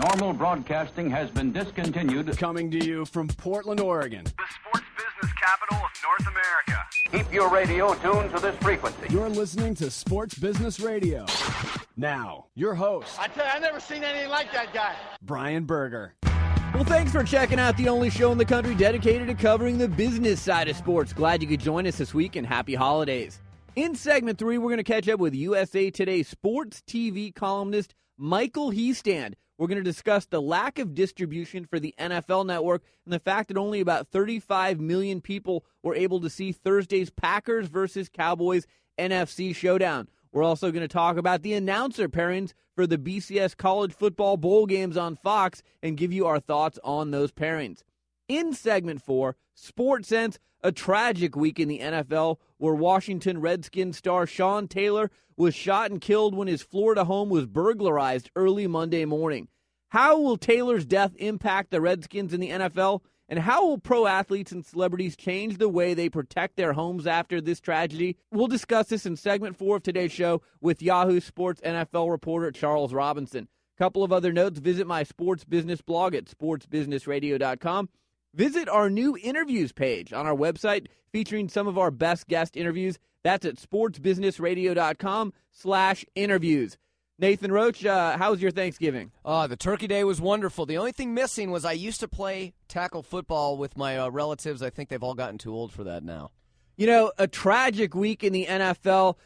Normal broadcasting has been discontinued. Coming to you from Portland, Oregon. The sports business capital of North America. Keep your radio tuned to this frequency. You're listening to Sports Business Radio. Now, your host, I tell you, I never seen anything like that guy. Brian Berger. Well, thanks for checking out the only show in the country dedicated to covering the business side of sports. Glad you could join us this week and happy holidays. In segment three, we're going to catch up with USA Today sports TV columnist Michael Hiestand. We're going to discuss the lack of distribution for the NFL network and the fact that only about 35 million people were able to see Thursday's Packers versus Cowboys NFC showdown. We're also going to talk about the announcer pairings for the BCS College Football Bowl games on Fox and give you our thoughts on those pairings. In segment four, Sports Sense, a tragic week in the NFL where Washington Redskins star Sean Taylor was shot and killed when his Florida home was burglarized early Monday morning. How will Taylor's death impact the Redskins in the NFL? And how will pro athletes and celebrities change the way they protect their homes after this tragedy? We'll discuss this in segment four of today's show with Yahoo Sports NFL reporter Charles Robinson. A couple of other notes visit my sports business blog at sportsbusinessradio.com. Visit our new interviews page on our website featuring some of our best guest interviews. That's at sportsbusinessradio.com slash interviews. Nathan Roach, uh, how was your Thanksgiving? Uh, the turkey day was wonderful. The only thing missing was I used to play tackle football with my uh, relatives. I think they've all gotten too old for that now. You know, a tragic week in the NFL.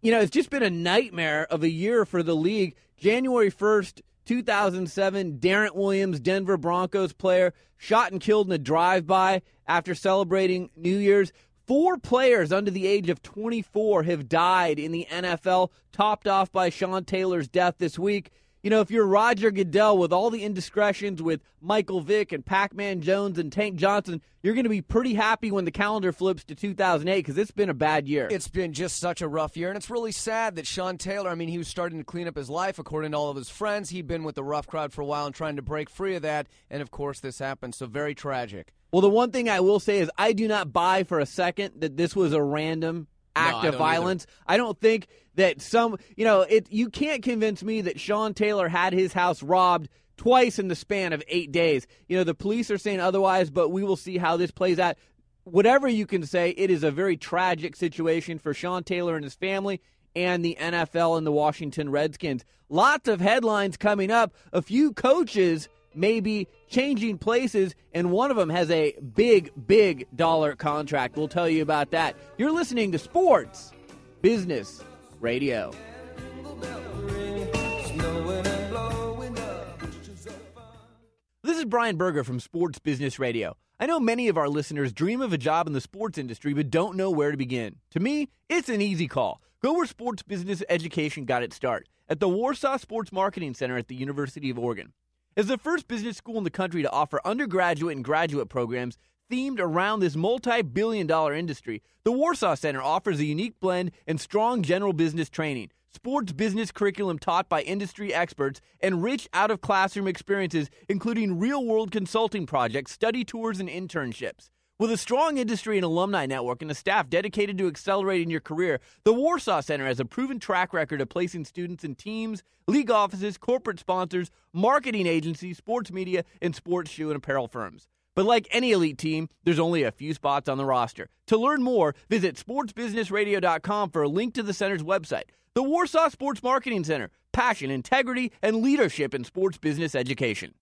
You know, it's just been a nightmare of a year for the league. January 1st, 2007, Darrent Williams, Denver Broncos player, shot and killed in a drive by after celebrating New Year's. Four players under the age of 24 have died in the NFL, topped off by Sean Taylor's death this week. You know, if you're Roger Goodell with all the indiscretions with Michael Vick and Pac Man Jones and Tank Johnson, you're going to be pretty happy when the calendar flips to 2008 because it's been a bad year. It's been just such a rough year, and it's really sad that Sean Taylor, I mean, he was starting to clean up his life according to all of his friends. He'd been with the rough crowd for a while and trying to break free of that, and of course, this happened. So, very tragic. Well, the one thing I will say is I do not buy for a second that this was a random act No, of violence. I don't think that some, you know, it you can't convince me that Sean Taylor had his house robbed twice in the span of 8 days. You know, the police are saying otherwise, but we will see how this plays out. Whatever you can say, it is a very tragic situation for Sean Taylor and his family and the NFL and the Washington Redskins. Lots of headlines coming up. A few coaches may be changing places, and one of them has a big, big dollar contract. We'll tell you about that. You're listening to Sports Business Radio. This is Brian Berger from Sports Business Radio. I know many of our listeners dream of a job in the sports industry but don't know where to begin. To me, it's an easy call. Go where sports business education got its start at the Warsaw Sports Marketing Center at the University of Oregon. As the first business school in the country to offer undergraduate and graduate programs themed around this multi billion dollar industry, the Warsaw Center offers a unique blend and strong general business training, sports business curriculum taught by industry experts, and rich out of classroom experiences, including real world consulting projects, study tours, and internships. With a strong industry and alumni network and a staff dedicated to accelerating your career, the Warsaw Center has a proven track record of placing students in teams, league offices, corporate sponsors, marketing agencies, sports media, and sports shoe and apparel firms. But like any elite team, there's only a few spots on the roster. To learn more, visit sportsbusinessradio.com for a link to the center's website. The Warsaw Sports Marketing Center, passion, integrity, and leadership in sports business education.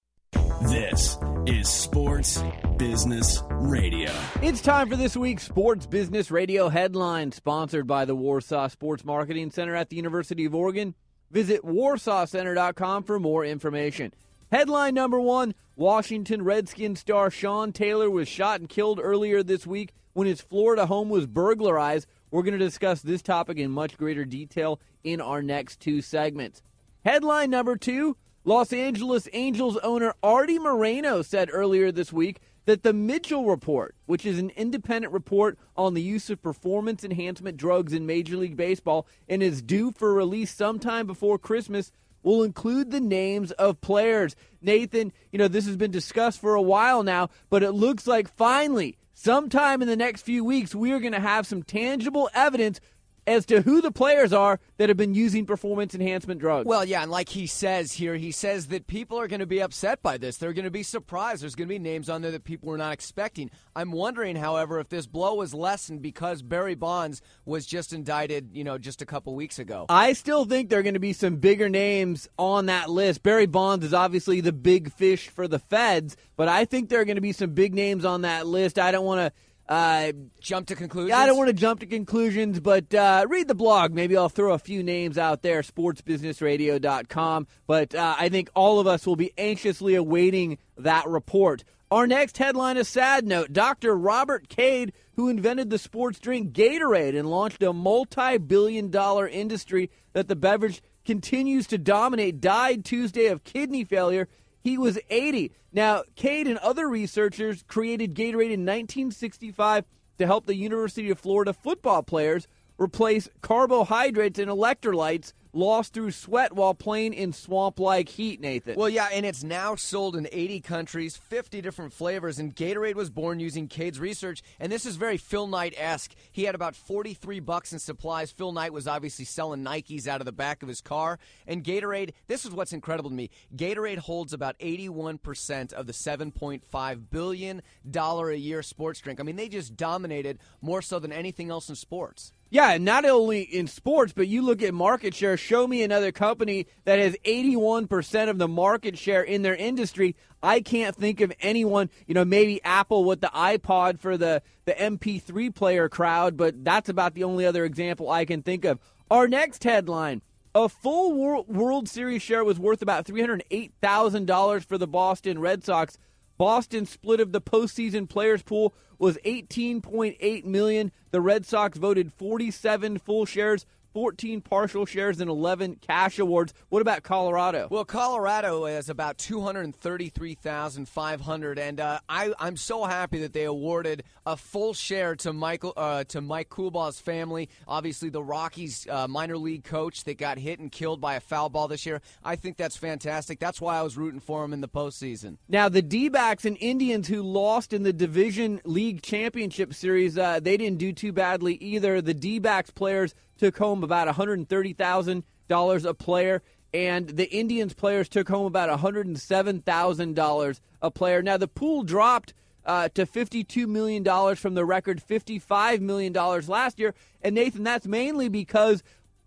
This is Sports Business Radio. It's time for this week's Sports Business Radio headline, sponsored by the Warsaw Sports Marketing Center at the University of Oregon. Visit warsawcenter.com for more information. Headline number one Washington Redskins star Sean Taylor was shot and killed earlier this week when his Florida home was burglarized. We're going to discuss this topic in much greater detail in our next two segments. Headline number two Los Angeles Angels owner Arte Moreno said earlier this week that the Mitchell Report, which is an independent report on the use of performance enhancement drugs in Major League Baseball and is due for release sometime before Christmas, will include the names of players. Nathan, you know, this has been discussed for a while now, but it looks like finally, sometime in the next few weeks, we are going to have some tangible evidence as to who the players are that have been using performance enhancement drugs. Well, yeah, and like he says here, he says that people are going to be upset by this. They're going to be surprised. There's going to be names on there that people were not expecting. I'm wondering, however, if this blow was lessened because Barry Bonds was just indicted, you know, just a couple weeks ago. I still think there are going to be some bigger names on that list. Barry Bonds is obviously the big fish for the feds, but I think there are going to be some big names on that list. I don't want to uh, Jump to conclusions. Yeah, I don't want to jump to conclusions, but uh, read the blog. Maybe I'll throw a few names out there, sportsbusinessradio.com. But uh, I think all of us will be anxiously awaiting that report. Our next headline, a sad note. Dr. Robert Cade, who invented the sports drink Gatorade and launched a multi billion dollar industry that the beverage continues to dominate, died Tuesday of kidney failure. He was 80. Now, Cade and other researchers created Gatorade in 1965 to help the University of Florida football players replace carbohydrates and electrolytes lost through sweat while playing in swamp like heat, Nathan. Well, yeah, and it's now sold in 80 countries, 50 different flavors, and Gatorade was born using Cade's research, and this is very Phil Knight esque. He had about 43 bucks in supplies. Phil Knight was obviously selling Nikes out of the back of his car, and Gatorade, this is what's incredible to me. Gatorade holds about 81% of the $7.5 billion a year sports drink. I mean, they just dominated more so than anything else in sports. Yeah, and not only in sports, but you look at market share. Show me another company that has 81% of the market share in their industry. I can't think of anyone, you know, maybe Apple with the iPod for the, the MP3 player crowd, but that's about the only other example I can think of. Our next headline a full World, World Series share was worth about $308,000 for the Boston Red Sox. Boston's split of the postseason players pool was 18.8 million. The Red Sox voted 47 full shares, 14 partial shares, and 11 cash awards. What about Colorado? Well, Colorado is about 233,500, and uh, I, I'm so happy that they awarded a full share to Michael uh, to Mike Coolbaugh's family. Obviously, the Rockies uh, minor league coach that got hit and killed by a foul ball this year. I think that's fantastic. That's why I was rooting for him in the postseason. Now, the D backs and Indians who lost in the Division League Championship Series, uh, they didn't do too badly either. The D backs players took home about $130,000 a player, and the Indians players took home about $107,000 a player. Now, the pool dropped uh, to $52 million from the record $55 million last year. And Nathan, that's mainly because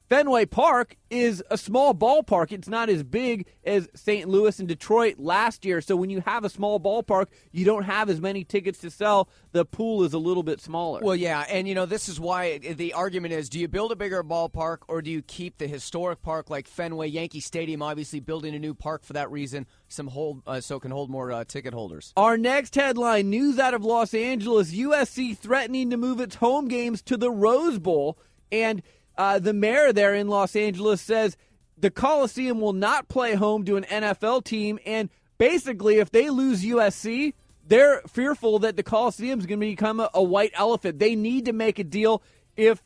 Fenway Park is a small ballpark. It's not as big as St. Louis and Detroit last year. So when you have a small ballpark, you don't have as many tickets to sell. The pool is a little bit smaller. Well, yeah, and you know this is why the argument is: do you build a bigger ballpark or do you keep the historic park like Fenway, Yankee Stadium? Obviously, building a new park for that reason, some hold uh, so it can hold more uh, ticket holders. Our next headline: news out of Los Angeles: USC threatening to move its home games to the Rose Bowl and uh, the mayor there in Los Angeles says the Coliseum will not play home to an NFL team, and basically, if they lose USC, they're fearful that the Coliseum is going to become a, a white elephant. They need to make a deal. If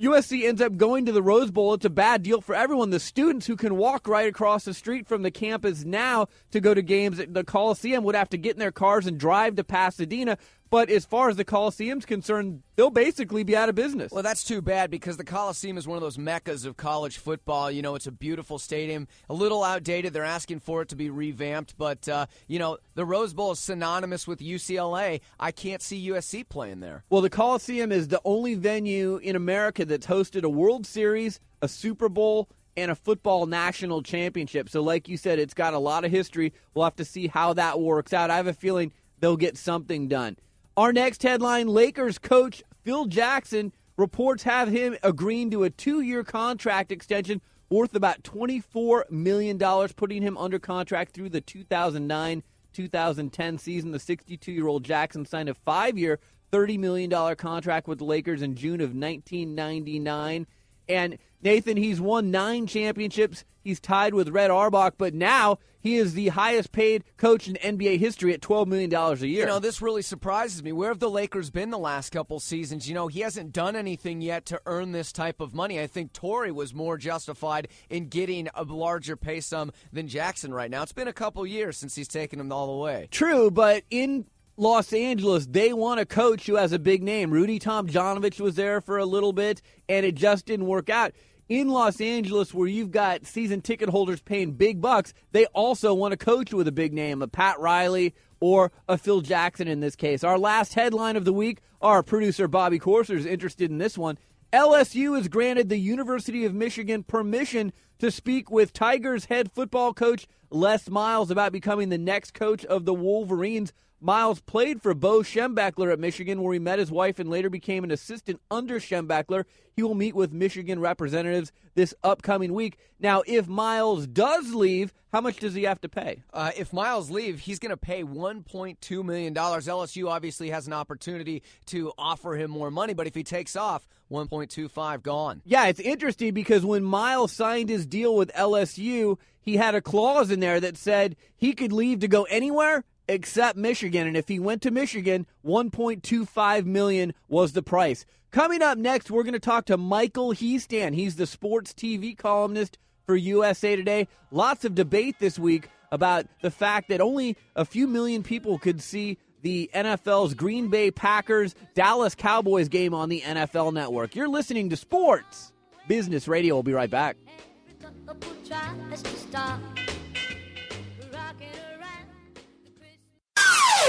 USC ends up going to the Rose Bowl, it's a bad deal for everyone. The students who can walk right across the street from the campus now to go to games at the Coliseum would have to get in their cars and drive to Pasadena. But as far as the Coliseum's concerned, they'll basically be out of business. Well, that's too bad because the Coliseum is one of those meccas of college football. You know, it's a beautiful stadium, a little outdated. They're asking for it to be revamped, but uh, you know, the Rose Bowl is synonymous with UCLA. I can't see USC playing there. Well, the Coliseum is the only venue in America that's hosted a World Series, a Super Bowl, and a football national championship. So, like you said, it's got a lot of history. We'll have to see how that works out. I have a feeling they'll get something done. Our next headline Lakers coach Phil Jackson reports have him agreeing to a two year contract extension worth about $24 million, putting him under contract through the 2009 2010 season. The 62 year old Jackson signed a five year, $30 million contract with the Lakers in June of 1999. And Nathan, he's won nine championships. He's tied with Red Auerbach, but now he is the highest paid coach in NBA history at $12 million a year. You know, this really surprises me. Where have the Lakers been the last couple seasons? You know, he hasn't done anything yet to earn this type of money. I think Torre was more justified in getting a larger pay sum than Jackson right now. It's been a couple years since he's taken him all the way. True, but in Los Angeles, they want a coach who has a big name. Rudy Tomjanovich was there for a little bit, and it just didn't work out. In Los Angeles, where you've got season ticket holders paying big bucks, they also want a coach with a big name, a Pat Riley or a Phil Jackson in this case. Our last headline of the week, our producer Bobby Corser is interested in this one. LSU has granted the University of Michigan permission to speak with Tigers head football coach Les Miles about becoming the next coach of the Wolverines. Miles played for Bo Schembechler at Michigan, where he met his wife and later became an assistant under Schembechler. He will meet with Michigan representatives this upcoming week. Now, if Miles does leave, how much does he have to pay? Uh, if Miles leave, he's going to pay $1.2 million. LSU obviously has an opportunity to offer him more money, but if he takes off, 1.25 gone. Yeah, it's interesting because when Miles signed his deal with LSU, he had a clause in there that said he could leave to go anywhere except Michigan. And if he went to Michigan, 1.25 million was the price. Coming up next, we're going to talk to Michael Hiestand. He's the sports TV columnist for USA Today. Lots of debate this week about the fact that only a few million people could see the NFL's Green Bay Packers Dallas Cowboys game on the NFL network. You're listening to Sports Business Radio. We'll be right back.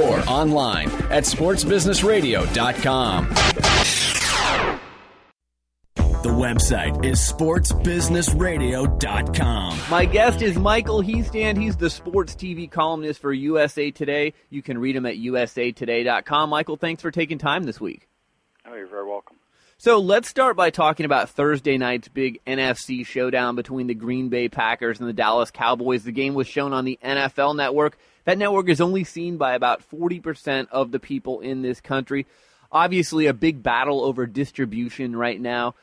or online at sportsbusinessradio.com. The website is sportsbusinessradio.com. My guest is Michael Hiestand. He's the sports TV columnist for USA Today. You can read him at usatoday.com. Michael, thanks for taking time this week. Oh, you're very welcome. So let's start by talking about Thursday night's big NFC showdown between the Green Bay Packers and the Dallas Cowboys. The game was shown on the NFL network. That network is only seen by about 40% of the people in this country. Obviously, a big battle over distribution right now.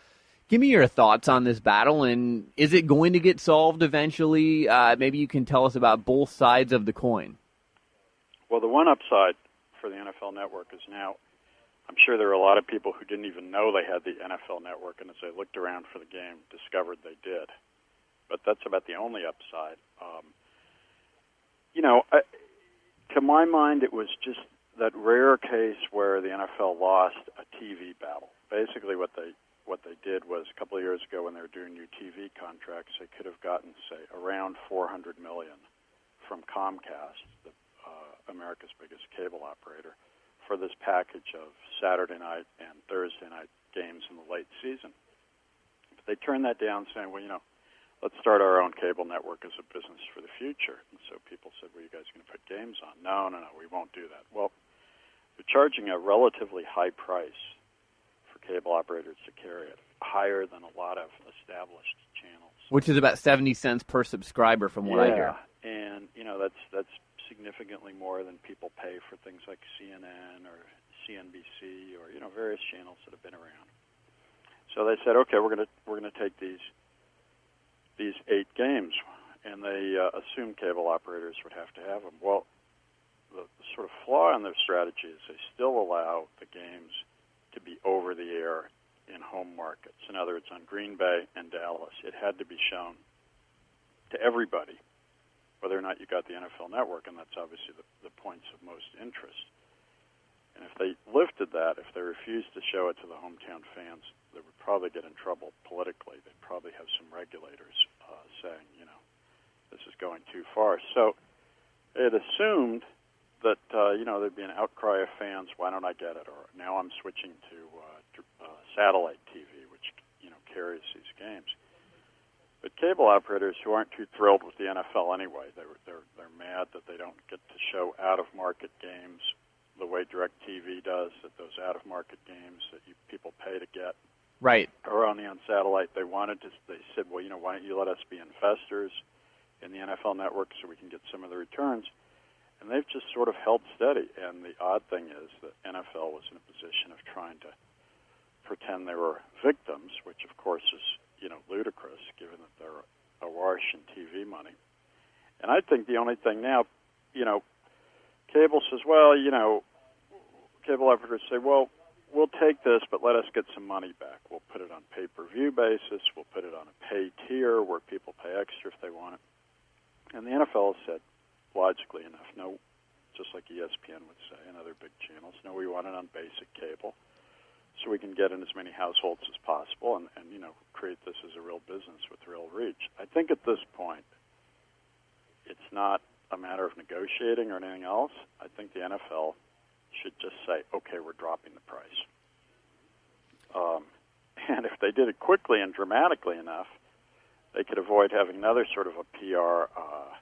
Give me your thoughts on this battle, and is it going to get solved eventually? Uh, maybe you can tell us about both sides of the coin. Well, the one upside for the NFL Network is now, I'm sure there are a lot of people who didn't even know they had the NFL Network, and as they looked around for the game, discovered they did. But that's about the only upside. Um, you know, I, to my mind, it was just that rare case where the NFL lost a TV battle. Basically, what they what they did was a couple of years ago when they were doing new TV contracts, they could have gotten say around 400 million from Comcast, the, uh, America's biggest cable operator, for this package of Saturday night and Thursday night games in the late season. But they turned that down, saying, "Well, you know, let's start our own cable network as a business for the future." And so people said, "Well, you guys going to put games on?" No, no, no, we won't do that. Well, they're charging a relatively high price for cable operators to carry it, higher than a lot of established channels. Which is about 70 cents per subscriber from what yeah, I hear. and you know that's that's significantly more than people pay for things like CNN or CNBC or you know various channels that have been around. So they said, okay, we're going to we're going to take these these eight games, and they uh, assumed cable operators would have to have them. Well, the, the sort of flaw in their strategy is they still allow the games to be over the air in home markets. In other words, on Green Bay and Dallas, it had to be shown to everybody, whether or not you got the NFL network, and that's obviously the, the points of most interest. And if they lifted that, if they refused to show it to the hometown fans, they would probably get in trouble politically. They'd probably have some regulators uh, saying, you know, this is going too far. So it assumed that uh, you know there'd be an outcry of fans. Why don't I get it? Or now I'm switching to uh, uh, satellite TV, which you know carries these games. But cable operators who aren't too thrilled with the NFL anyway, they're they're they're mad that they don't get to show out of market games the way DirecTV does. That those out of market games that you, people pay to get Right. are only on satellite. They wanted to. They said, well, you know, why don't you let us be investors in the NFL network so we can get some of the returns? And they've just sort of held steady. And the odd thing is that NFL was in a position of trying to pretend they were victims, which of course is you know ludicrous given that they're awash in TV money. And I think the only thing now, you know, cable says, well, you know, cable operators say, well, we'll take this, but let us get some money back. We'll put it on pay per view basis. We'll put it on a pay tier where people pay extra if they want it. And the NFL said, logically enough, no, just like ESPN would say and other big channels, no, we want it on basic cable so we can get in as many households as possible and, and you know create this as a real business with real reach. I think at this point, it's not a matter of negotiating or anything else. I think the NFL should just say, okay, we're dropping the price. Um, and if they did it quickly and dramatically enough, they could avoid having another sort of a PR uh,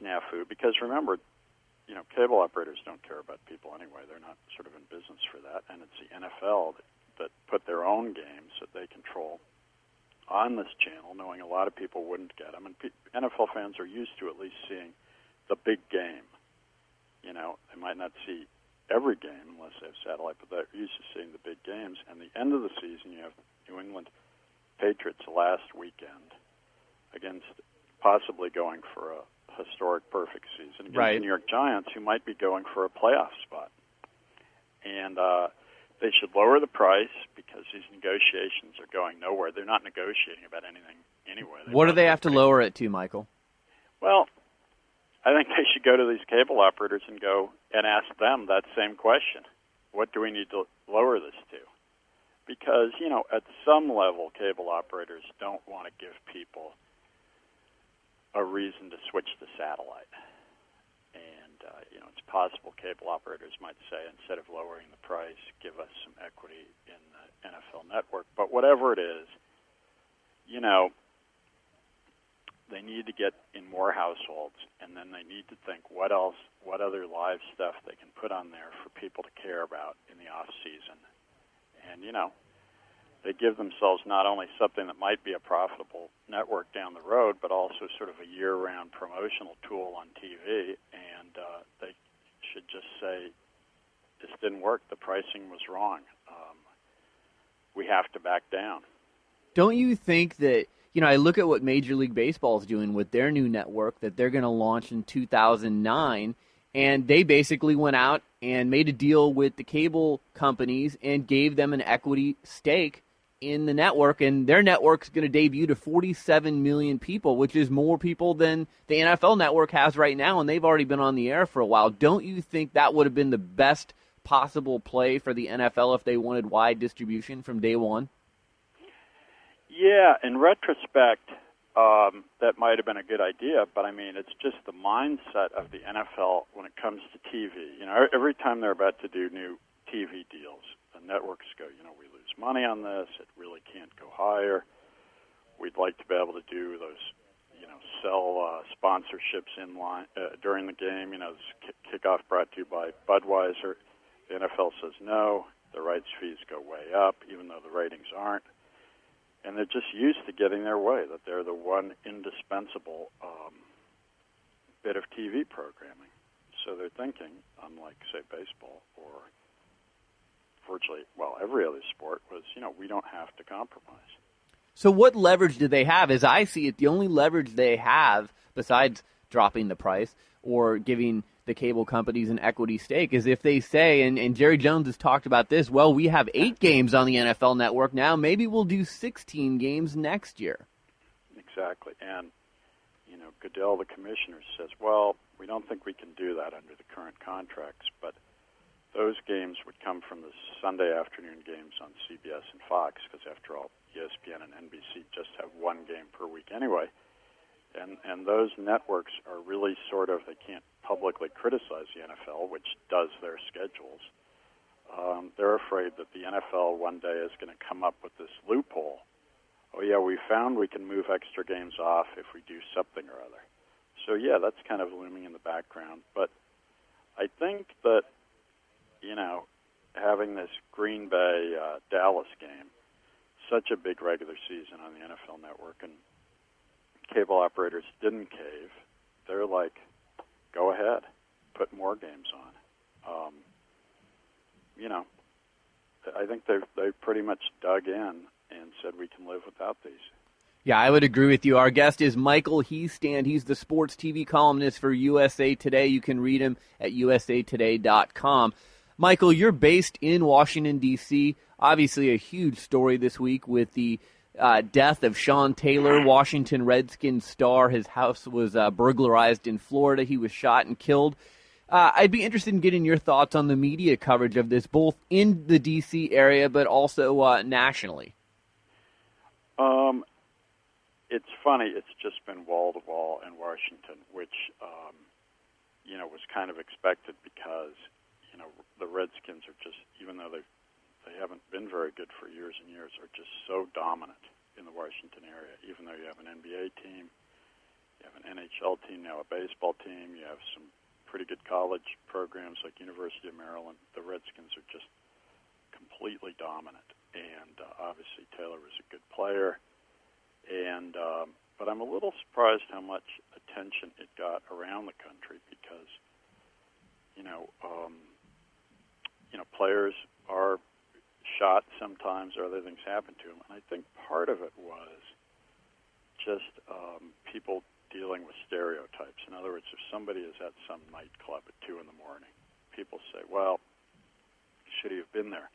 snafu. Because remember, you know, cable operators don't care about people anyway. They're not sort of in business for that. And it's the NFL that, that put their own games that they control on this channel, knowing a lot of people wouldn't get them. And NFL fans are used to at least seeing the big game. You know, they might not see every game unless they have satellite, but they're used to seeing the big games. And the end of the season, you have New England Patriots last weekend against possibly going for a historic perfect season against Right. the New York Giants, who might be going for a playoff spot. And uh, they should lower the price because these negotiations are going nowhere. They're not negotiating about anything anyway. They're What do they have to lower it to, Michael? well, I think they should go to these cable operators and go and ask them that same question. What do we need to lower this to? Because, you know, at some level, cable operators don't want to give people a reason to switch to satellite. And, uh, you know, it's possible cable operators might say, instead of lowering the price, give us some equity in the NFL network. But whatever it is, you know, they need to get in more households, and then they need to think what else, what other live stuff they can put on there for people to care about in the off season. And you know, they give themselves not only something that might be a profitable network down the road, but also sort of a year-round promotional tool on TV. And uh, they should just say, "This didn't work. The pricing was wrong. Um, we have to back down." Don't you think that you know? I look at what Major League Baseball is doing with their new network that they're going to launch in 2009, and they basically went out and made a deal with the cable companies and gave them an equity stake in the network, and their network's going to debut to 47 million people, which is more people than the NFL network has right now, and they've already been on the air for a while. Don't you think that would have been the best possible play for the NFL if they wanted wide distribution from day one? Yeah, in retrospect, um, that might have been a good idea, but I mean, it's just the mindset of the NFL when it comes to TV. You know, every time they're about to do new TV deals, the networks go, you know, we lose money on this. It really can't go higher. We'd like to be able to do those, you know, sell uh, sponsorships in line uh, during the game. You know, this kickoff brought to you by Budweiser. The NFL says no. The rights fees go way up, even though the ratings aren't and they're just used to getting their way. That they're the one indispensable um, bit of TV programming. So they're thinking, unlike say baseball or virtually well every other sport, was you know we don't have to compromise. So what leverage do they have? As I see it, the only leverage they have, besides dropping the price or giving the cable companies an equity stake, is if they say, and, and Jerry Jones has talked about this, well, we have eight games on the NFL network now, maybe we'll do 16 games next year. Exactly, and you know Goodell, the commissioner, says, well, we don't think we can do that under the current contracts, but those games would come from the Sunday afternoon games on CBS and Fox, because after all, ESPN and NBC just have one game per week anyway. And and those networks are really sort of they can't publicly criticize the NFL, which does their schedules. Um, they're afraid that the NFL one day is going to come up with this loophole oh yeah, we found we can move extra games off if we do something or other. So yeah, that's kind of looming in the background. But I think that you know having this Green Bay uh, Dallas game, such a big regular season on the NFL Network, and cable operators didn't cave. They're like, go ahead, put more games on. Um, you know, I think they've they pretty much dug in and said we can live without these. Yeah, I would agree with you. Our guest is Michael Hiestand. He's the sports TV columnist for USA Today. You can read him at usatoday.com. Michael, you're based in Washington, D.C. Obviously, a huge story this week with the uh, death of Sean Taylor, Washington Redskins star. His house was uh, burglarized in Florida. He was shot and killed. Uh, I'd be interested in getting your thoughts on the media coverage of this, both in the D.C. area but also uh, nationally. Um, it's funny. It's just been wall to wall in Washington, which um, you know was kind of expected because you know the Redskins are just, even though they they haven't been very good for years and years, are just so dominant in the Washington area. Even though you have an NBA team, you have an NHL team now, a baseball team, you have some pretty good college programs like University of Maryland. The Redskins are just completely dominant, and uh, obviously Taylor was a good player. And um, but I'm a little surprised how much attention it got around the country because you know um, you know players are shot sometimes or other things happen to them, and I think part of it was just um, people dealing with stereotypes. In other words, if somebody is at some nightclub at two in the morning, people say, "Well, should he have been there?"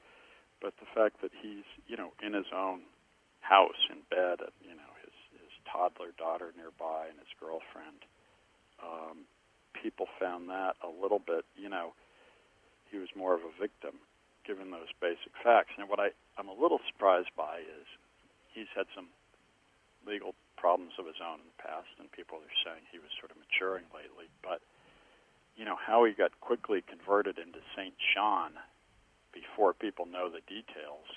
But the fact that he's, you know, in his own house in bed, and you know, his his toddler daughter nearby and his girlfriend, um, people found that a little bit, you know, he was more of a victim given those basic facts. Now, what I I'm a little surprised by is he's had some legal problems of his own in the past, and people are saying he was sort of maturing lately. But you know how he got quickly converted into Saint Sean before people know the details,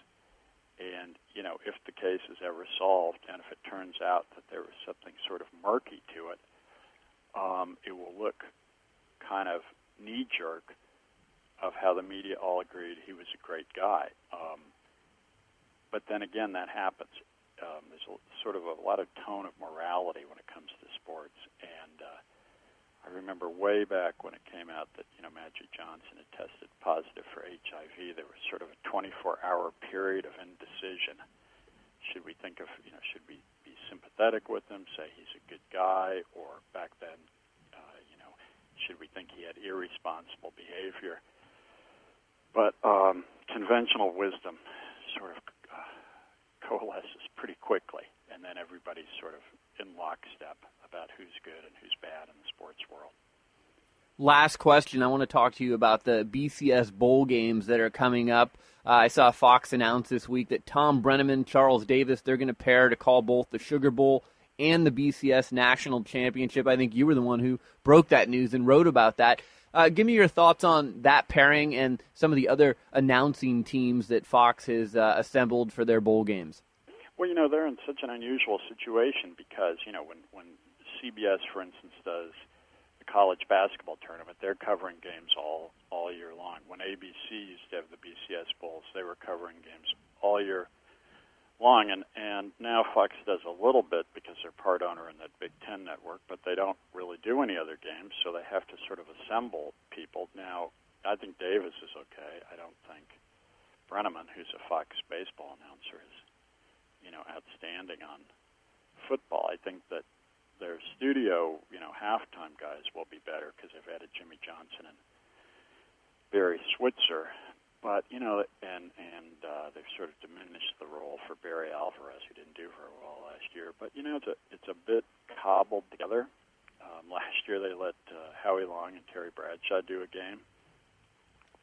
and you know if the case is ever solved, and if it turns out that there was something sort of murky to it, um, it will look kind of knee jerk of how the media all agreed he was a great guy. Um, but then again, that happens um, there's a, sort of a lot of tone of morality when it comes to sports. And uh, I remember way back when it came out that you know Magic Johnson had tested positive for HIV. There was sort of a 24-hour period of indecision. Should we think of you know should we be sympathetic with him, say he's a good guy, or back then, uh, you know, should we think he had irresponsible behavior? But um, conventional wisdom sort of coalesces pretty quickly, and then everybody's sort of in lockstep about who's good and who's bad in the sports world. Last question. I want to talk to you about the BCS bowl games that are coming up. Uh, I saw Fox announce this week that Thom Brennaman, Charles Davis, they're going to pair to call both the Sugar Bowl and the BCS National Championship. I think you were the one who broke that news and wrote about that. Uh, give me your thoughts on that pairing and some of the other announcing teams that Fox has uh, assembled for their bowl games. Well, you know, they're in such an unusual situation because, you know, when, when CBS, for instance, does the college basketball tournament, they're covering games all, all year long. When ABC used to have the BCS Bowls, they were covering games all year long, and and now Fox does a little bit because they're part owner in that Big Ten network, but they don't really do any other games, so they have to sort of assemble people. Now, I think Davis is okay. I don't think Brennaman, who's a Fox baseball announcer, is you know outstanding on football. I think that their studio, you know, halftime guys will be better because they've added Jimmy Johnson and Barry Switzer but you know, and and uh, they've sort of diminished the role for Barry Alvarez, who didn't do very well last year. But you know, it's a it's a bit cobbled together. Um, last year they let uh, Howie Long and Terry Bradshaw do a game,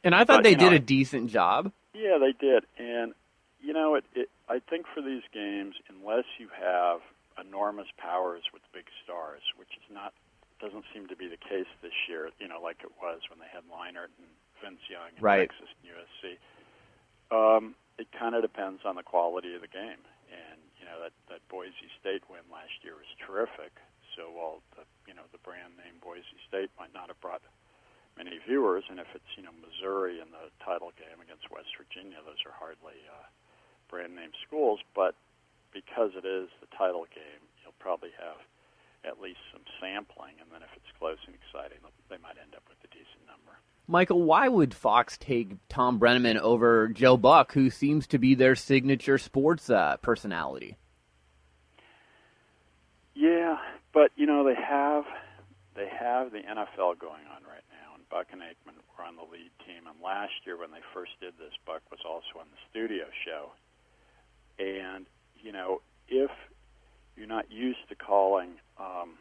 and I thought but, they did know, a decent job. Yeah, they did, and you know, it, it. I think for these games, unless you have enormous powers with big stars, which is not doesn't seem to be the case this year. You know, like it was when they had Leinart and Vince Young in right. Texas and USC. Um, it kind of depends on the quality of the game, and you know that that Boise State win last year was terrific. So while the you know the brand name Boise State might not have brought many viewers, and if it's you know Missouri in the title game against West Virginia, those are hardly uh, brand name schools. But because it is the title game, you'll probably have at least some sampling, and then if it's close and exciting, they might end up with a decent number. Michael, why would Fox take Thom Brennaman over Joe Buck, who seems to be their signature sports uh, personality? Yeah, but you know they have they have the NFL going on right now, and Buck and Aikman were on the lead team. And last year, when they first did this, Buck was also on the studio show. And you know, if you're not used to calling um,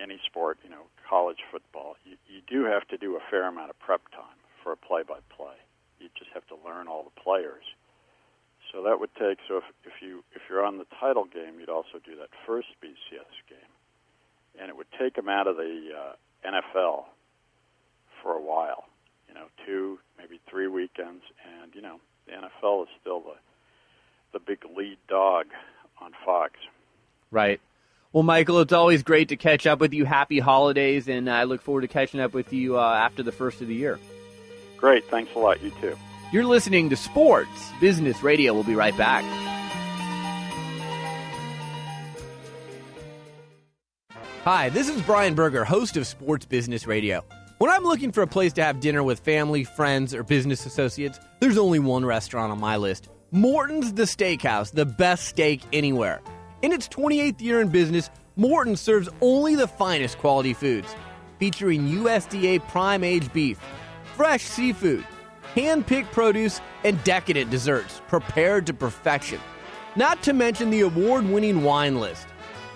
any sport, you know, college football, you, you do have to do a fair amount of prep time for a play-by-play. You just have to learn all the players. So that would take. So if, if you if you're on the title game, you'd also do that first BCS game, and it would take them out of the uh, NFL for a while. You know, two maybe three weekends, and you know the NFL is still the the big lead dog on Fox. Right. Well, Michael, it's always great to catch up with you. Happy holidays, and I look forward to catching up with you uh, after the first of the year. Great. Thanks a lot. You too. You're listening to Sports Business Radio. We'll be right back. Hi, this is Brian Berger, host of Sports Business Radio. When I'm looking for a place to have dinner with family, friends, or business associates, there's only one restaurant on my list Morton's the Steakhouse, the best steak anywhere. In its 28th year in business, Morton serves only the finest quality foods, featuring USDA prime aged beef, fresh seafood, hand picked produce, and decadent desserts prepared to perfection. Not to mention the award winning wine list.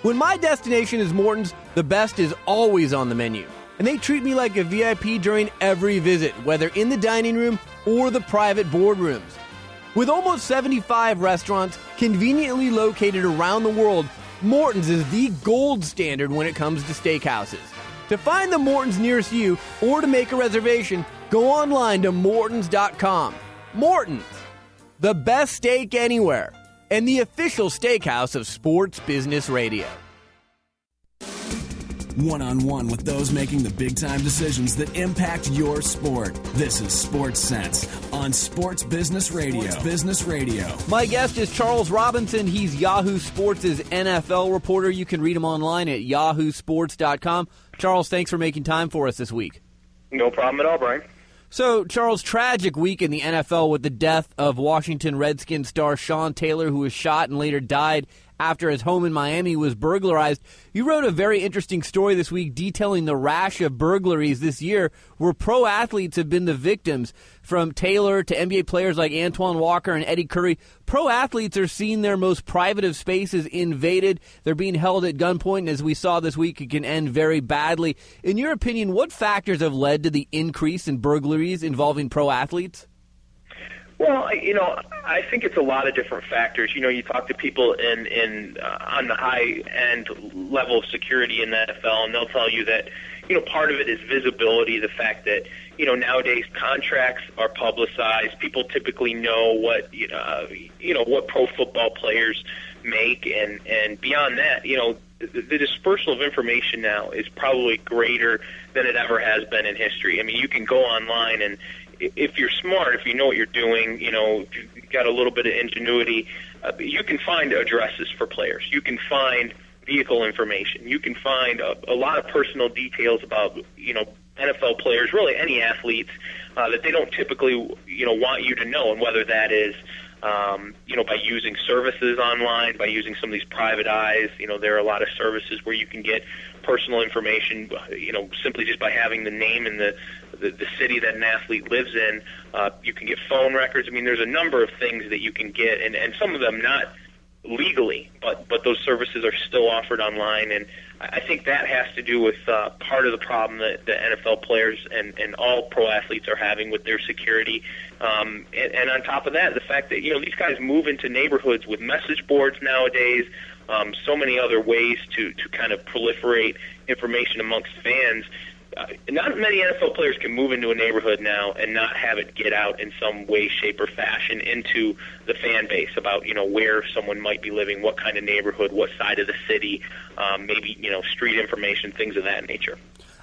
When my destination is Morton's, the best is always on the menu. And they treat me like a VIP during every visit, whether in the dining room or the private boardrooms. With almost 75 restaurants conveniently located around the world, Morton's is the gold standard when it comes to steakhouses. To find the Morton's nearest you or to make a reservation, go online to Mortons.com. Morton's, the best steak anywhere, and the official steakhouse of Sports Business Radio one on one with those making the big time decisions that impact your sport. This is Sports Sense on Sports Business Radio. Sports Business Radio. My guest is Charles Robinson. He's Yahoo Sports' NFL reporter. You can read him online at yahoosports.com. Charles, thanks for making time for us this week. No problem at all, Brian. So, Charles, tragic week in the NFL with the death of Washington Redskins star Sean Taylor, who was shot and later died after his home in Miami was burglarized. You wrote a very interesting story this week detailing the rash of burglaries this year where pro athletes have been the victims. From Taylor to NBA players like Antoine Walker and Eddie Curry, pro athletes are seeing their most private of spaces invaded. They're being held at gunpoint, and as we saw this week, it can end very badly. In your opinion, what factors have led to the increase in burglaries involving pro athletes? Well, you know, I think it's a lot of different factors. You know, you talk to people in in uh, on the high end level of security in the NFL, and they'll tell you that you know part of it is visibility. The fact that you know nowadays contracts are publicized. People typically know what uh, you know what pro football players make, and and beyond that, you know, the dispersal of information now is probably greater than it ever has been in history. I mean, you can go online and if you're smart, if you know what you're doing, you know, you've got a little bit of ingenuity, uh, you can find addresses for players. You can find vehicle information. You can find a, a lot of personal details about, you know, NFL players, really any athletes uh, that they don't typically, you know, want you to know, and whether that is, um, you know, by using services online, by using some of these private eyes. You know, there are a lot of services where you can get personal information, you know, simply just by having the name and the the, the city that an athlete lives in. Uh, you can get phone records. I mean, there's a number of things that you can get, and and some of them not legally, but but those services are still offered online, and I think that has to do with uh, part of the problem that the NFL players and and all pro athletes are having with their security. Um, and, and on top of that, the fact that you know these guys move into neighborhoods with message boards nowadays um, so many other ways to to kind of proliferate information amongst fans. Uh, not many NFL players can move into a neighborhood now and not have it get out in some way, shape, or fashion into the fan base about you know where someone might be living, what kind of neighborhood, what side of the city, um, maybe you know street information, things of that nature.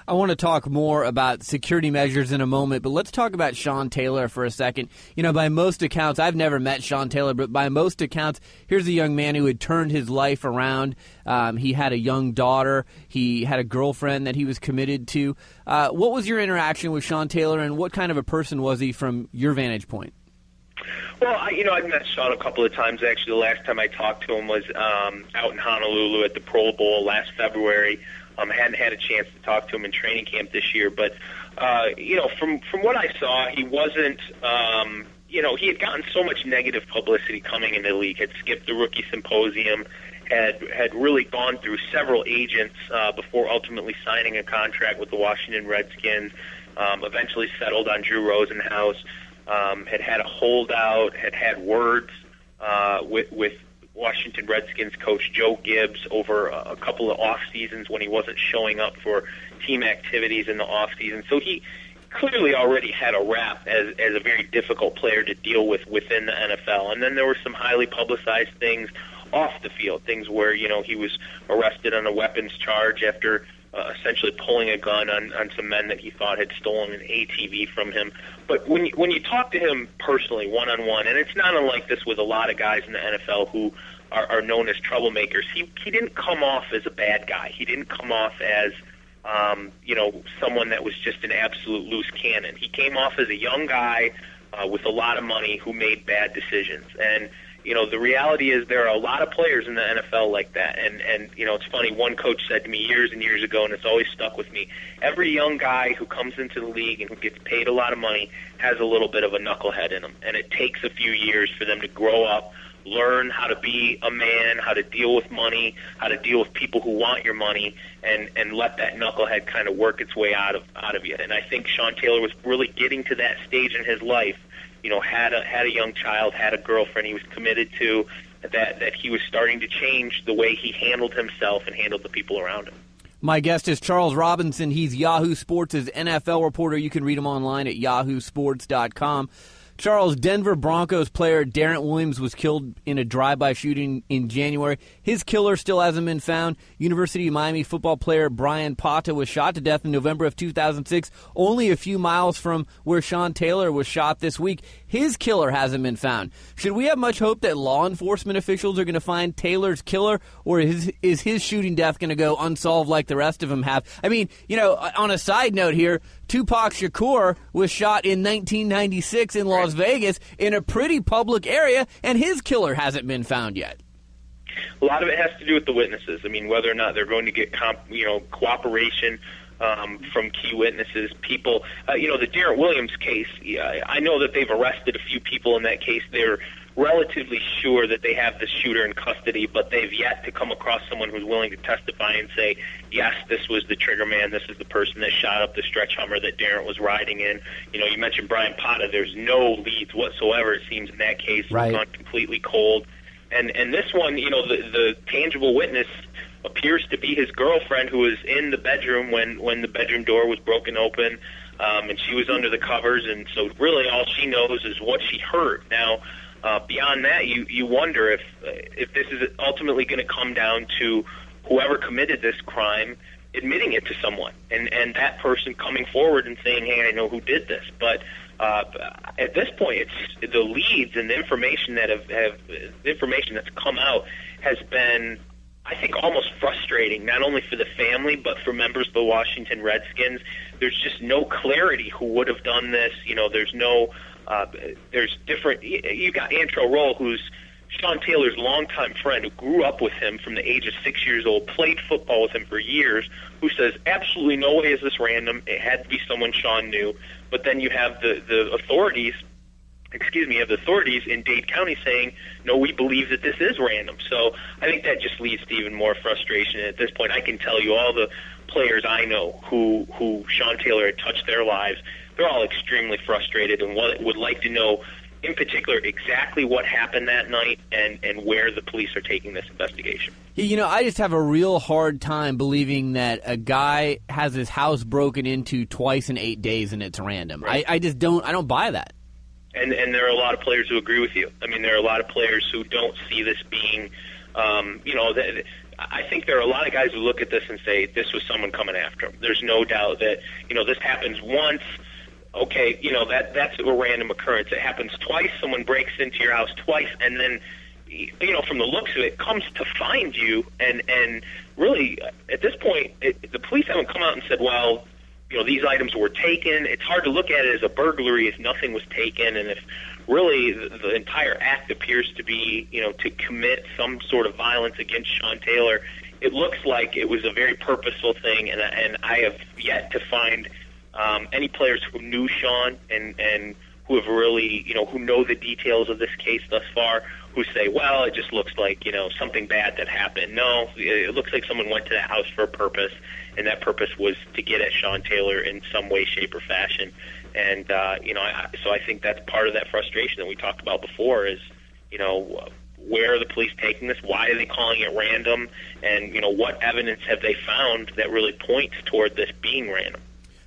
I want to talk more about security measures in a moment, but let's talk about Sean Taylor for a second. You know, by most accounts, I've never met Sean Taylor, but by most accounts, here's a young man who had turned his life around. Um, he had a young daughter, he had a girlfriend that he was committed to. Uh, what was your interaction with Sean Taylor, and what kind of a person was he from your vantage point? Well, I, you know, I've met Sean a couple of times. Actually, the last time I talked to him was um, out in Honolulu at the Pro Bowl last February. Um, hadn't had a chance to talk to him in training camp this year, but uh, you know, from from what I saw, he wasn't. Um, you know, he had gotten so much negative publicity coming into the league. Had skipped the rookie symposium, had had really gone through several agents uh, before ultimately signing a contract with the Washington Redskins. Um, eventually settled on Drew Rosenhaus. Um, had had a holdout. Had had words uh, with with Washington Redskins coach Joe Gibbs over a couple of off seasons when he wasn't showing up for team activities in the off season. So he clearly already had a rap as as a very difficult player to deal with within the NFL. And then there were some highly publicized things off the field, things where you know he was arrested on a weapons charge after uh, essentially pulling a gun on, on some men that he thought had stolen an ATV from him. But when you, when you talk to him personally, one on one, and it's not unlike this with a lot of guys in the NFL who are, are known as troublemakers, he he didn't come off as a bad guy. He didn't come off as um, you know someone that was just an absolute loose cannon. He came off as a young guy uh, with a lot of money who made bad decisions and you know, the reality is there are a lot of players in the NFL like that. And and you know, it's funny. One coach said to me years and years ago, and it's always stuck with me. Every young guy who comes into the league and who gets paid a lot of money has a little bit of a knucklehead in them, and it takes a few years for them to grow up, learn how to be a man, how to deal with money, how to deal with people who want your money, and and let that knucklehead kind of work its way out of out of you. And I think Sean Taylor was really getting to that stage in his life you know, had a had a young child, had a girlfriend he was committed to, that that he was starting to change the way he handled himself and handled the people around him. My guest is Charles Robinson. He's Yahoo Sports' NFL reporter. You can read him online at yahoosports.com. Charles, Denver Broncos player Darrent Williams was killed in a drive-by shooting in January. His killer still hasn't been found. University of Miami football player Bryan Pata was shot to death in November of 2006, only a few miles from where Sean Taylor was shot this week. His killer hasn't been found. Should we have much hope that law enforcement officials are going to find Taylor's killer, or is, is his shooting death going to go unsolved like the rest of them have? I mean, you know, uh, on a side note here, Tupac Shakur was shot in 1996 in Las Vegas in a pretty public area, and his killer hasn't been found yet. A lot of it has to do with the witnesses. I mean, whether or not they're going to get comp, you know cooperation um, from key witnesses. People, uh, you know, the Darrent Williams case. I know that they've arrested a few people in that case. They're relatively sure that they have the shooter in custody, but they've yet to come across someone who's willing to testify and say, yes, this was the trigger man, this is the person that shot up the stretch Hummer that Darrent was riding in. You know, you mentioned Bryan Pata. There's no leads whatsoever, it seems, in that case. Right. It's gone completely cold. And and this one, you know, the the tangible witness appears to be his girlfriend who was in the bedroom when when the bedroom door was broken open um, and she was under the covers and so really all she knows is what she heard now uh, beyond that, you you wonder if if this is ultimately going to come down to whoever committed this crime admitting it to someone, and and that person coming forward and saying, "Hey, I know who did this." But uh, at this point, it's the leads and the information that have, have information that's come out has been I think almost frustrating, not only for the family but for members of the Washington Redskins. There's just no clarity who would have done this. You know, there's no uh, there's different. You got Antrel Rolle, who's Sean Taylor's longtime friend, who grew up with him from the age of six years old, played football with him for years, who says absolutely no way is this random. It had to be someone Sean knew. But then you have the the authorities excuse me, of the authorities in Dade County saying, no, we believe that this is random. So I think that just leads to even more frustration. And At this point, I can tell you all the players I know who who Sean Taylor had touched their lives they're all extremely frustrated and would like to know in particular exactly what happened that night and, and where the police are taking this investigation. You know, I just have a real hard time believing that a guy has his house broken into twice in eight days and it's random. Right. I, I just don't. I don't buy that. And and there are a lot of players who agree with you. I mean, there are a lot of players who don't see this being, um, you know, that. I think there are a lot of guys who look at this and say this was someone coming after him. There's no doubt that you know this happens once. Okay, you know that that's a random occurrence. It happens twice. Someone breaks into your house twice, and then you know from the looks of it comes to find you. And and really at this point, it, the police haven't come out and said, well, you know these items were taken. It's hard to look at it as a burglary if nothing was taken, and if really the, the entire act appears to be you know to commit some sort of violence against Sean Taylor. It looks like it was a very purposeful thing, and and I have yet to find um, any players who knew Sean and and who have really you know who know the details of this case thus far who say, well, it just looks like you know something bad that happened. No, it looks like someone went to the house for a purpose, and that purpose was to get at Sean Taylor in some way, shape, or fashion. And uh, you know, I, so I think that's part of that frustration that we talked about before. Is you know, where are the police taking this? Why are they calling it random? And you know, what evidence have they found that really points toward this being random?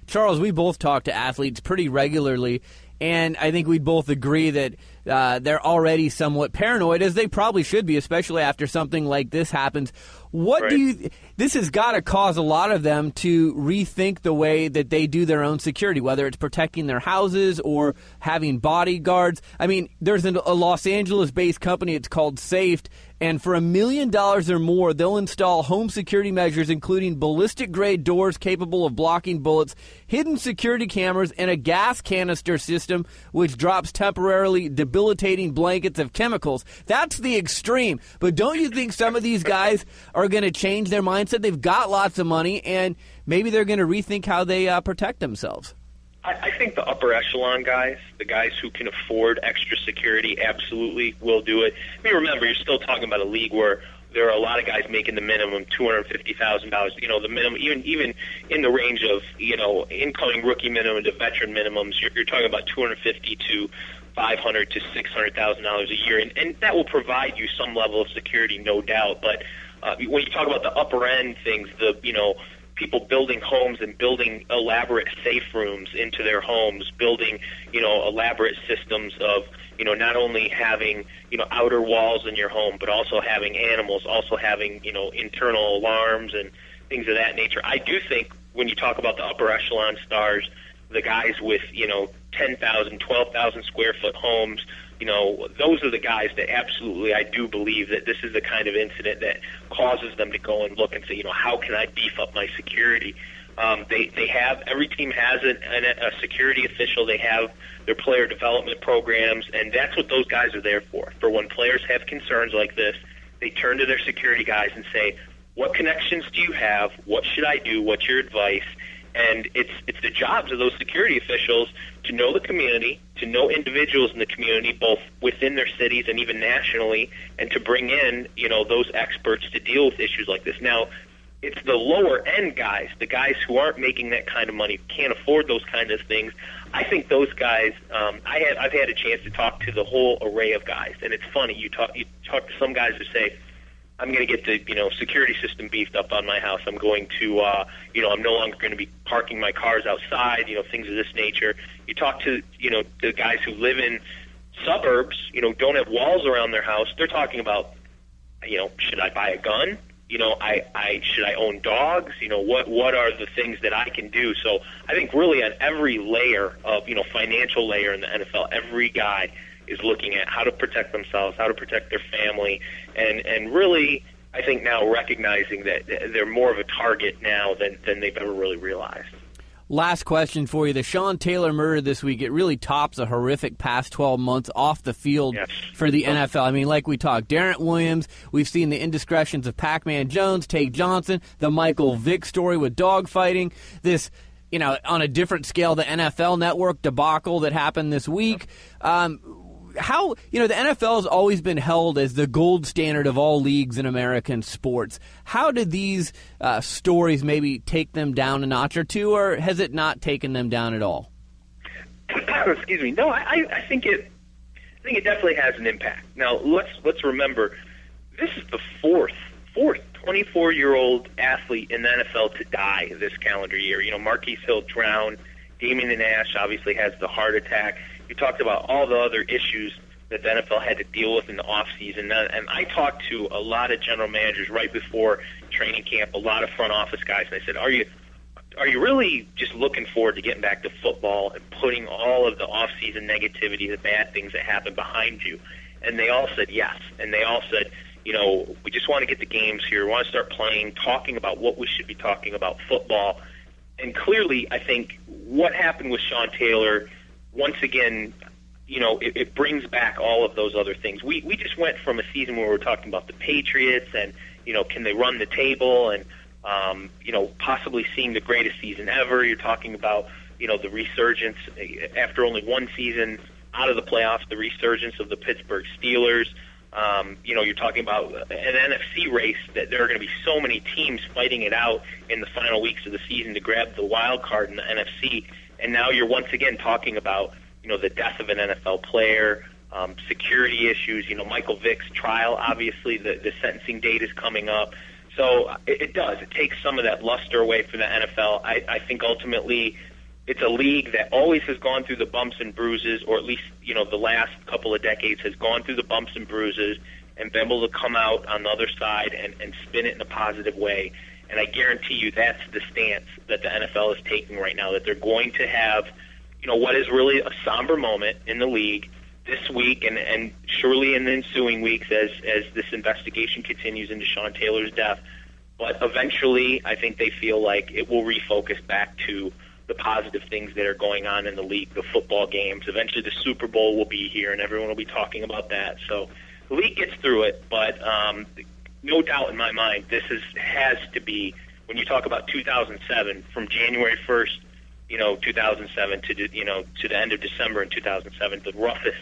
Charles, we both talk to athletes pretty regularly, and I think we'd both agree that uh, they're already somewhat paranoid, as they probably should be, especially after something like this happens. What Right. do you? This has got to cause a lot of them to rethink the way that they do their own security, whether it's protecting their houses or having bodyguards. I mean, there's a Los Angeles-based company. It's called Safed, and for a million dollars or more, they'll install home security measures, including ballistic-grade doors capable of blocking bullets, hidden security cameras, and a gas canister system which drops temporarily debilitating blankets of chemicals. That's the extreme. But don't you think some of these guys are going to change their mindset? They've got lots of money, and maybe they're going to rethink how they uh, protect themselves. I, I think the upper echelon guys, the guys who can afford extra security, absolutely will do it. I mean, remember, you're still talking about a league where there are a lot of guys making the minimum two hundred fifty thousand dollars. You know, the minimum, even even in the range of you know incoming rookie minimum to veteran minimums, you're, you're talking about two hundred fifty to five hundred to six hundred thousand dollars a year, and, and that will provide you some level of security, no doubt. But uh, when you talk about the upper end things, the you know people building homes and building elaborate safe rooms into their homes, building, you know, elaborate systems of, you know, not only having, you know, outer walls in your home, but also having animals, also having, you know, internal alarms and things of that nature. I do think when you talk about the upper echelon stars, the guys with, you know, 10,000, 12,000 square foot homes, you know, those are the guys that absolutely I do believe that this is the kind of incident that causes them to go and look and say, you know, how can I beef up my security? Um, they they have every team has an, an, a security official. They have their player development programs, and that's what those guys are there for. For when players have concerns like this, they turn to their security guys and say, "What connections do you have? What should I do? What's your advice?" And it's it's the jobs of those security officials to know the community, to know individuals in the community, both within their cities and even nationally, and to bring in you know those experts to deal with issues like this. Now, it's the lower end guys, the guys who aren't making that kind of money, can't afford those kind of things. I think those guys. Um, I had I've had a chance to talk to the whole array of guys, and it's funny. You talk you talk to some guys who say. I'm going to get the you know security system beefed up on my house. I'm going to uh, you know I'm no longer going to be parking my cars outside. You know things of this nature. You talk to you know the guys who live in suburbs. You know don't have walls around their house. They're talking about you know should I buy a gun? You know I I should I own dogs? You know what what are the things that I can do? So I think really on every layer of you know financial layer in the NFL, every guy is looking at how to protect themselves, how to protect their family, and and really, I think now recognizing that they're more of a target now than than they've ever really realized. Last question for you. The Sean Taylor murder this week, it really tops a horrific past 12 months off the field for the NFL. I mean, like we talked, Darrent Williams, we've seen the indiscretions of Pac Man Jones, Tank Johnson, the Michael Vick story with dogfighting, this, you know, on a different scale, the NFL network debacle that happened this week. Um, how you know the NFL has always been held as the gold standard of all leagues in American sports. How did these uh, stories maybe take them down a notch or two, or has it not taken them down at all? Excuse me. No, I, I think it. I think it definitely has an impact. Now let's let's remember, this is the fourth fourth 24 year old athlete in the NFL to die this calendar year. You know, Marquise Hill drowned. Damien Nash obviously has the heart attack. You talked about all the other issues that the NFL had to deal with in the off season, and I talked to a lot of general managers right before training camp, a lot of front office guys, and I said, "Are you are you really just looking forward to getting back to football and putting all of the off-season negativity, the bad things that happen behind you? And they all said yes. And they all said, you know, we just want to get the games here. We want to start playing, talking about what we should be talking about football. And clearly, I think what happened with Sean Taylor, once again, you know, it, it brings back all of those other things. We we just went from a season where we we're talking about the Patriots and you know, can they run the table and um, you know, possibly seeing the greatest season ever. You're talking about, you know, the resurgence after only one season out of the playoffs, the resurgence of the Pittsburgh Steelers. Um, you know, you're talking about an NFC race that there are going to be so many teams fighting it out in the final weeks of the season to grab the wild card in the NFC. And now you're once again talking about, you know, the death of an NFL player, um, security issues. You know, Michael Vick's trial. Obviously, the, the sentencing date is coming up. So it, it does. It takes some of that luster away from the NFL. I, I think ultimately it's a league that always has gone through the bumps and bruises, or at least you know the last couple of decades has gone through the bumps and bruises and been able to come out on the other side and, and spin it in a positive way. And I guarantee you that's the stance that the NFL is taking right now. That they're going to have, you know, what is really a somber moment in the league this week and, and surely in the ensuing weeks as, as this investigation continues into Sean Taylor's death. But eventually, I think they feel like it will refocus back to the positive things that are going on in the league, the football games. Eventually, the Super Bowl will be here, and everyone will be talking about that. So the league gets through it, but um, no doubt in my mind, this is has to be when you talk about 2007 from January 1st you know 2007 to you know to the end of December in 2007, the roughest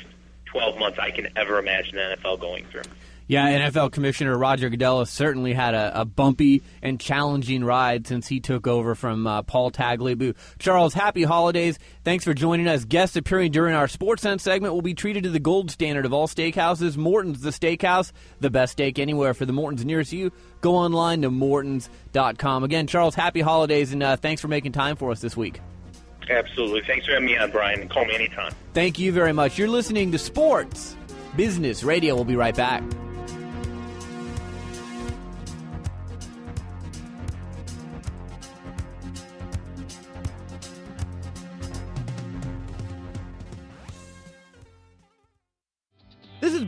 12 months I can ever imagine the NFL going through. Yeah, NFL Commissioner Roger Goodell has certainly had a, a, bumpy and challenging ride since he took over from uh, Paul Tagliabue. Charles, happy holidays. Thanks for joining us. Guests appearing during our Sports Sense segment will be treated to the gold standard of all steakhouses, Morton's the Steakhouse, the best steak anywhere. For the Mortons nearest you, go online to mortons.com. Again, Charles, happy holidays, and uh, thanks for making time for us this week. Absolutely. Thanks for having me on, Brian, call me anytime. Thank you very much. You're listening to Sports Business Radio. We'll be right back.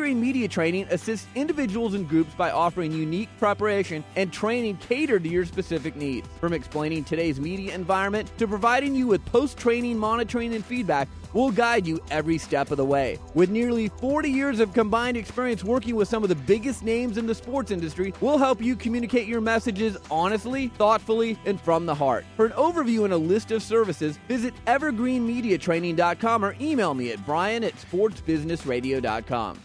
Media Training assists individuals and groups by offering unique preparation and training catered to your specific needs. From explaining today's media environment to providing you with post training monitoring and feedback, we'll guide you every step of the way. With nearly 40 years of combined experience working with some of the biggest names in the sports industry, we'll help you communicate your messages honestly, thoughtfully, and from the heart. For an overview and a list of services, visit evergreenmediatraining.com or email me at brian at sportsbusinessradio.com.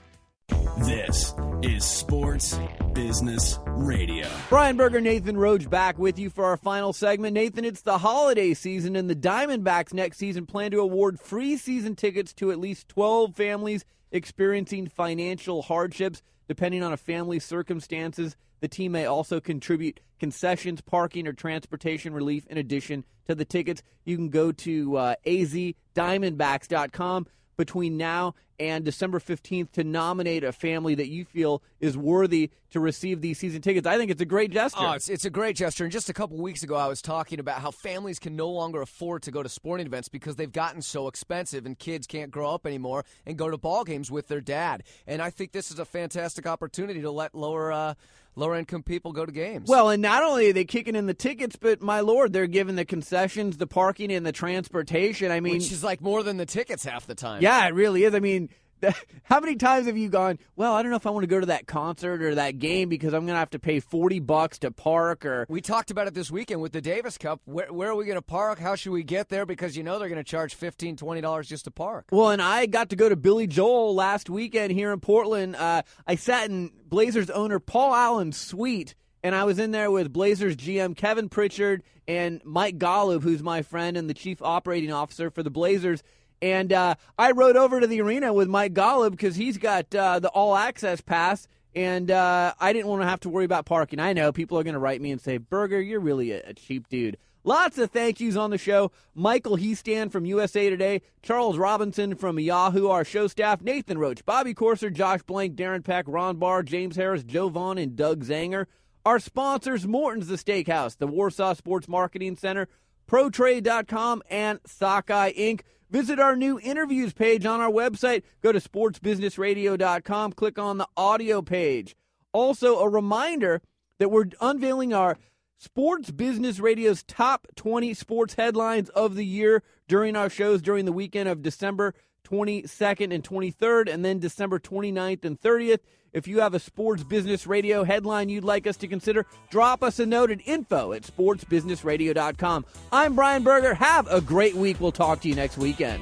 This is Sports Business Radio. Brian Berger, Nathan Roach back with you for our final segment. Nathan, it's the holiday season, and the Diamondbacks next season plan to award free season tickets to at least 12 families experiencing financial hardships. Depending on a family's circumstances, the team may also contribute concessions, parking, or transportation relief in addition to the tickets. You can go to uh, azdiamondbacks.com between now and December 15th to nominate a family that you feel is worthy to receive these season tickets. I think it's a great gesture. Oh, it's, it's a great gesture. And just a couple weeks ago, I was talking about how families can no longer afford to go to sporting events because they've gotten so expensive and kids can't grow up anymore and go to ball games with their dad. And I think this is a fantastic opportunity to let lower. Uh, lower income people go to games. Well, and not only are they kicking in the tickets, but my lord, they're giving the concessions, the parking, and the transportation. I mean, which is like more than the tickets half the time. Yeah, it really is. I mean, How many times have you gone? Well, I don't know if I want to go to that concert or that game because I'm going to have to pay forty bucks to park. Or we talked about it this weekend with the Davis Cup. Where, where are we going to park? How should we get there? Because you know they're going to charge fifteen, twenty dollars just to park. Well, and I got to go to Billy Joel last weekend here in Portland. Uh, I sat in Blazers owner Paul Allen's suite, and I was in there with Blazers GM Kevin Pritchard and Mike Golub, who's my friend and the chief operating officer for the Blazers. And uh, I rode over to the arena with Mike Golub because he's got uh, the all access pass, and uh, I didn't want to have to worry about parking. I know people are going to write me and say, Berger, you're really a, cheap dude. Lots of thank yous on the show. Michael Hiestand from USA Today, Charles Robinson from Yahoo, our show staff, Nathan Roach, Bobby Corser, Josh Blank, Darren Peck, Ron Barr, James Harris, Joe Vaughn, and Doug Zanger. Our sponsors, Morton's The Steakhouse, the Warsaw Sports Marketing Center, ProTrade.com, and Sockeye Inc. Visit our new interviews page on our website. Go to sportsbusinessradio.com, click on the audio page. Also, a reminder that we're unveiling our Sports Business Radio's top 20 sports headlines of the year during our shows during the weekend of December 22nd and 23rd, and then December 29th and 30th. If you have a sports business radio headline you'd like us to consider, drop us a note at info at sportsbusinessradio.com. I'm Brian Berger. Have a great week. We'll talk to you next weekend.